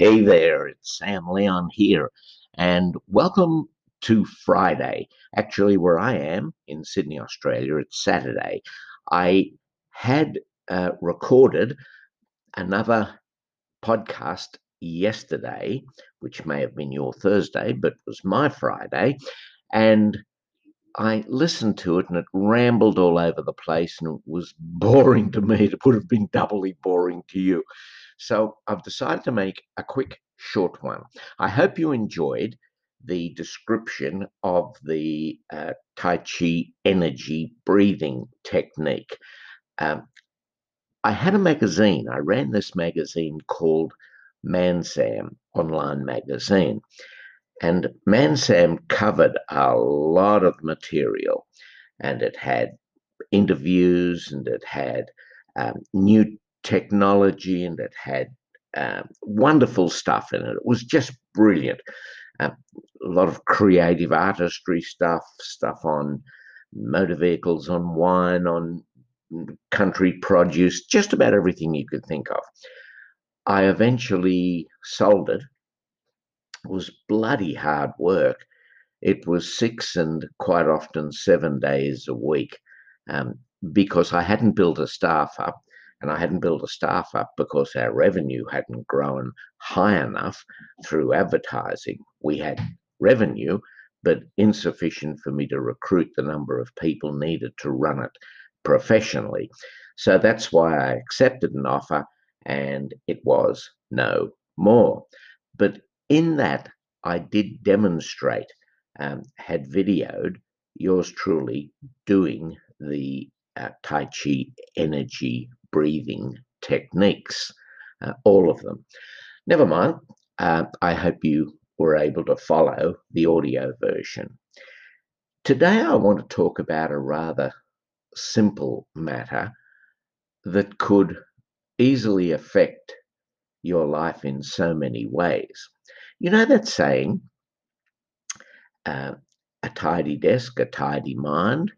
Hey there, it's Sam Leon here, and welcome to Friday. Actually, where I am in Sydney, Australia, it's Saturday. I had uh, recorded another podcast yesterday, which may have been your Thursday, but was my Friday, and I listened to it and it rambled all over the place and it was boring to me. It would have been doubly boring to you. So I've decided to make a quick, short one. I hope you enjoyed the description of the uh, Tai Chi energy breathing technique. Um, I had a magazine, I ran this magazine called ManSam Online Magazine. And ManSam covered a lot of material, and it had interviews, and it had um, new technology, and it had um, wonderful stuff in it. It was just brilliant. Uh, a lot of creative artistry stuff, stuff on motor vehicles, on wine, on country produce, just about everything you could think of. I eventually sold it. it was bloody hard work. It was six and quite often seven days a week um, because I hadn't built a staff up. And I hadn't built a staff up because our revenue hadn't grown high enough through advertising. We had revenue, but insufficient for me to recruit the number of people needed to run it professionally. So that's why I accepted an offer, and it was no more. But in that, I did demonstrate, um, had videoed yours truly doing the uh, Tai Chi energy breathing techniques, uh, all of them. Never mind. Uh, I hope you were able to follow the audio version. Today, I want to talk about a rather simple matter that could easily affect your life in so many ways. You know that saying, uh, a tidy desk, a tidy mind,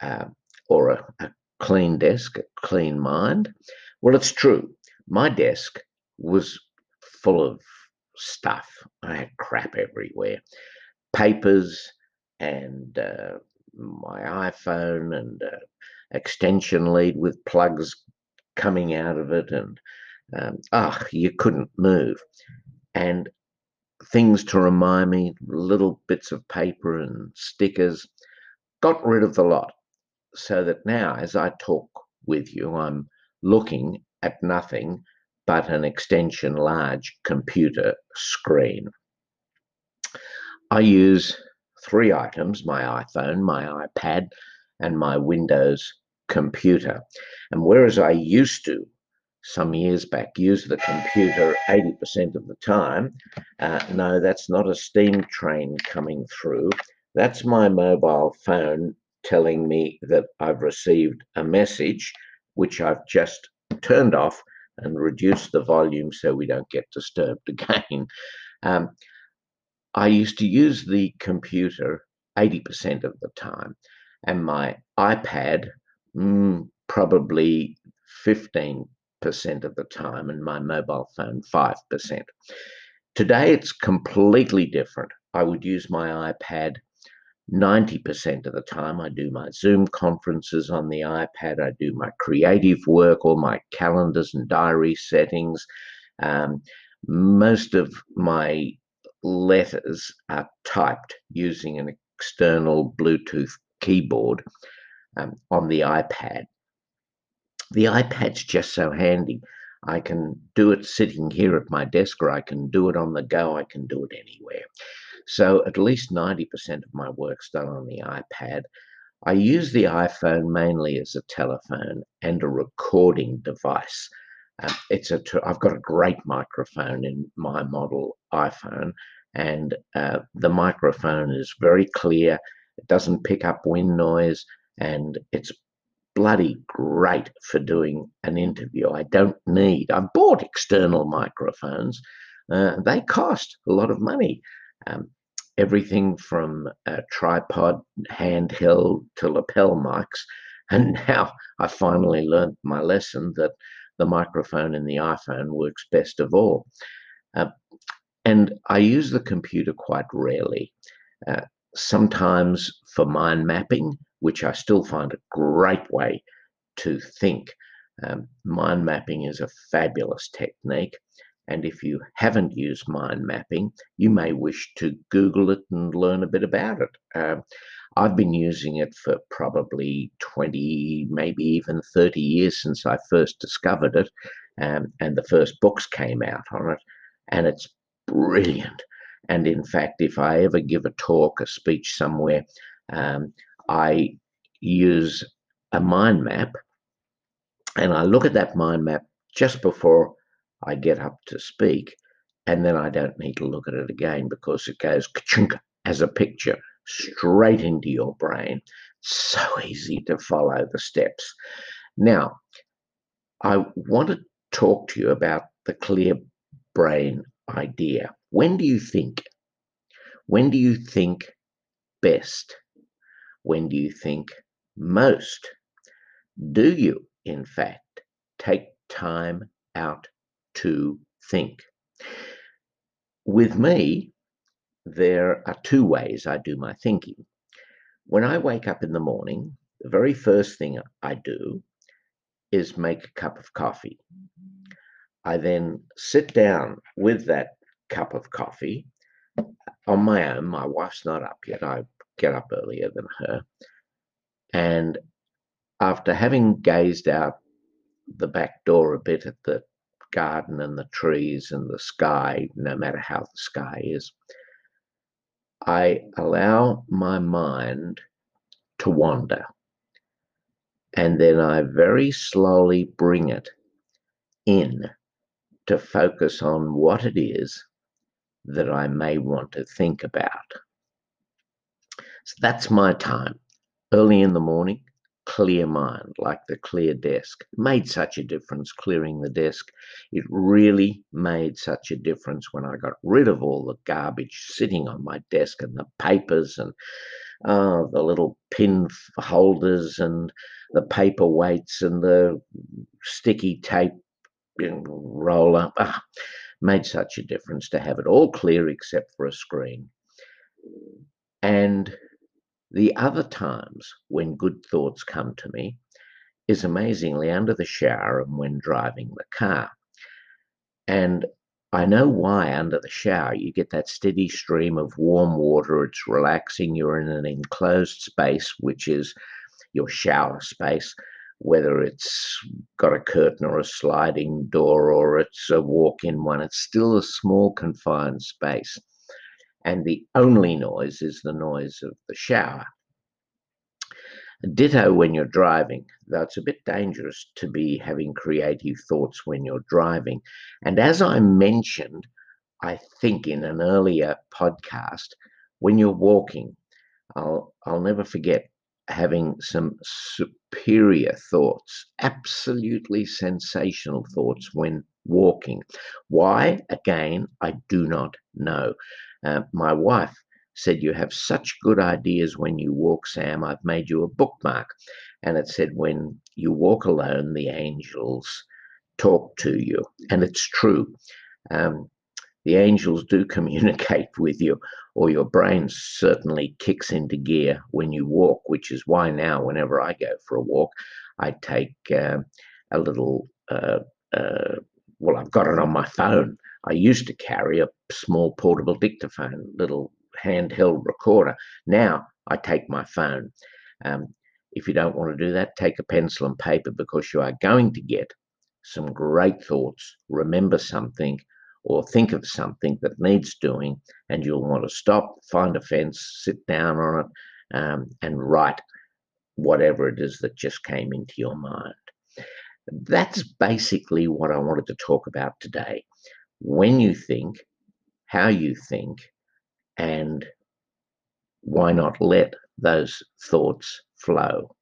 uh, or a, a clean desk, clean mind? Well, it's true. My desk was full of stuff. I had crap everywhere papers and uh, my iPhone and uh, extension lead with plugs coming out of it. And um, oh, you couldn't move. And things to remind me, little bits of paper and stickers. Got rid of the lot so that now, as I talk with you, I'm looking at nothing but an extension large computer screen. I use three items my iPhone, my iPad, and my Windows computer. And whereas I used to some years back use the computer 80% of the time. Uh, no, that's not a steam train coming through. That's my mobile phone telling me that I've received a message, which I've just turned off and reduced the volume so we don't get disturbed again. Um, I used to use the computer 80% of the time, and my iPad mm, probably 15 percent of the time and my mobile phone 5%. Today it's completely different. I would use my iPad 90% of the time. I do my Zoom conferences on the iPad. I do my creative work, all my calendars and diary settings. Um, most of my letters are typed using an external Bluetooth keyboard um, on the iPad the iPad's just so handy. I can do it sitting here at my desk, or I can do it on the go. I can do it anywhere. So at least 90% of my work's done on the iPad. I use the iPhone mainly as a telephone and a recording device. Um, it's a. I've got a great microphone in my model iPhone, and uh, the microphone is very clear. It doesn't pick up wind noise, and it's bloody great for doing an interview. I don't need, I've bought external microphones. Uh, they cost a lot of money. Um, everything from a tripod, handheld to lapel mics. And now I finally learned my lesson that the microphone in the iPhone works best of all. Uh, and I use the computer quite rarely. Uh, sometimes for mind mapping, which I still find a great way to think. Um, mind mapping is a fabulous technique. And if you haven't used mind mapping, you may wish to Google it and learn a bit about it. Uh, I've been using it for probably 20, maybe even 30 years since I first discovered it. Um, and the first books came out on it. And it's brilliant. And in fact, if I ever give a talk, a speech somewhere, um, I use a mind map and I look at that mind map just before I get up to speak. And then I don't need to look at it again because it goes as a picture straight into your brain. So easy to follow the steps. Now, I want to talk to you about the clear brain idea. When do you think? When do you think best? When do you think most? Do you, in fact, take time out to think? With me, there are two ways I do my thinking. When I wake up in the morning, the very first thing I do is make a cup of coffee. I then sit down with that cup of coffee uh, on my own. My wife's not up yet. I get up earlier than her. And after having gazed out the back door a bit at the garden and the trees and the sky, no matter how the sky is, I allow my mind to wander. And then I very slowly bring it in to focus on what it is that I may want to think about. So that's my time. Early in the morning, clear mind, like the clear desk. Made such a difference clearing the desk. It really made such a difference when I got rid of all the garbage sitting on my desk and the papers and uh, the little pin holders and the paper weights and the sticky tape roll up. Ah, made such a difference to have it all clear except for a screen. And the other times when good thoughts come to me is amazingly under the shower and when driving the car. And I know why under the shower you get that steady stream of warm water. It's relaxing. You're in an enclosed space, which is your shower space, whether it's got a curtain or a sliding door or it's a walk in one. It's still a small, confined space and the only noise is the noise of the shower. Ditto when you're driving, though it's a bit dangerous to be having creative thoughts when you're driving. And as I mentioned, I think in an earlier podcast, when you're walking, I'll, I'll never forget having some superior thoughts, absolutely sensational thoughts when walking. Why? Again, I do not know. Uh, my wife said, You have such good ideas when you walk, Sam. I've made you a bookmark. And it said, When you walk alone, the angels talk to you. And it's true. Um, the angels do communicate with you, or your brain certainly kicks into gear when you walk, which is why now, whenever I go for a walk, I take uh, a little, uh, uh, well, I've got it on my phone I used to carry a small portable dictaphone, little handheld recorder. Now I take my phone. Um, if you don't want to do that, take a pencil and paper because you are going to get some great thoughts, remember something, or think of something that needs doing, and you'll want to stop, find a fence, sit down on it, um, and write whatever it is that just came into your mind. That's basically what I wanted to talk about today. When you think, how you think, and why not let those thoughts flow?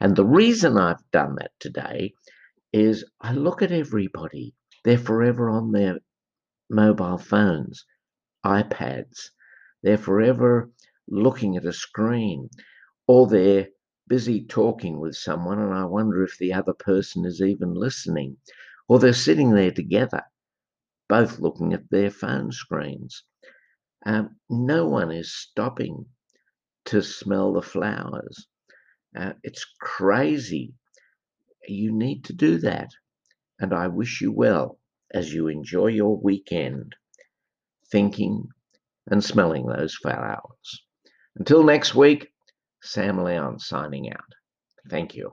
And the reason I've done that today is I look at everybody, they're forever on their mobile phones, iPads, they're forever looking at a screen, or they're busy talking with someone, and I wonder if the other person is even listening, or they're sitting there together both looking at their phone screens. Um, no one is stopping to smell the flowers. Uh, it's crazy. You need to do that. And I wish you well as you enjoy your weekend, thinking and smelling those flowers. Until next week, Sam Leon signing out. Thank you.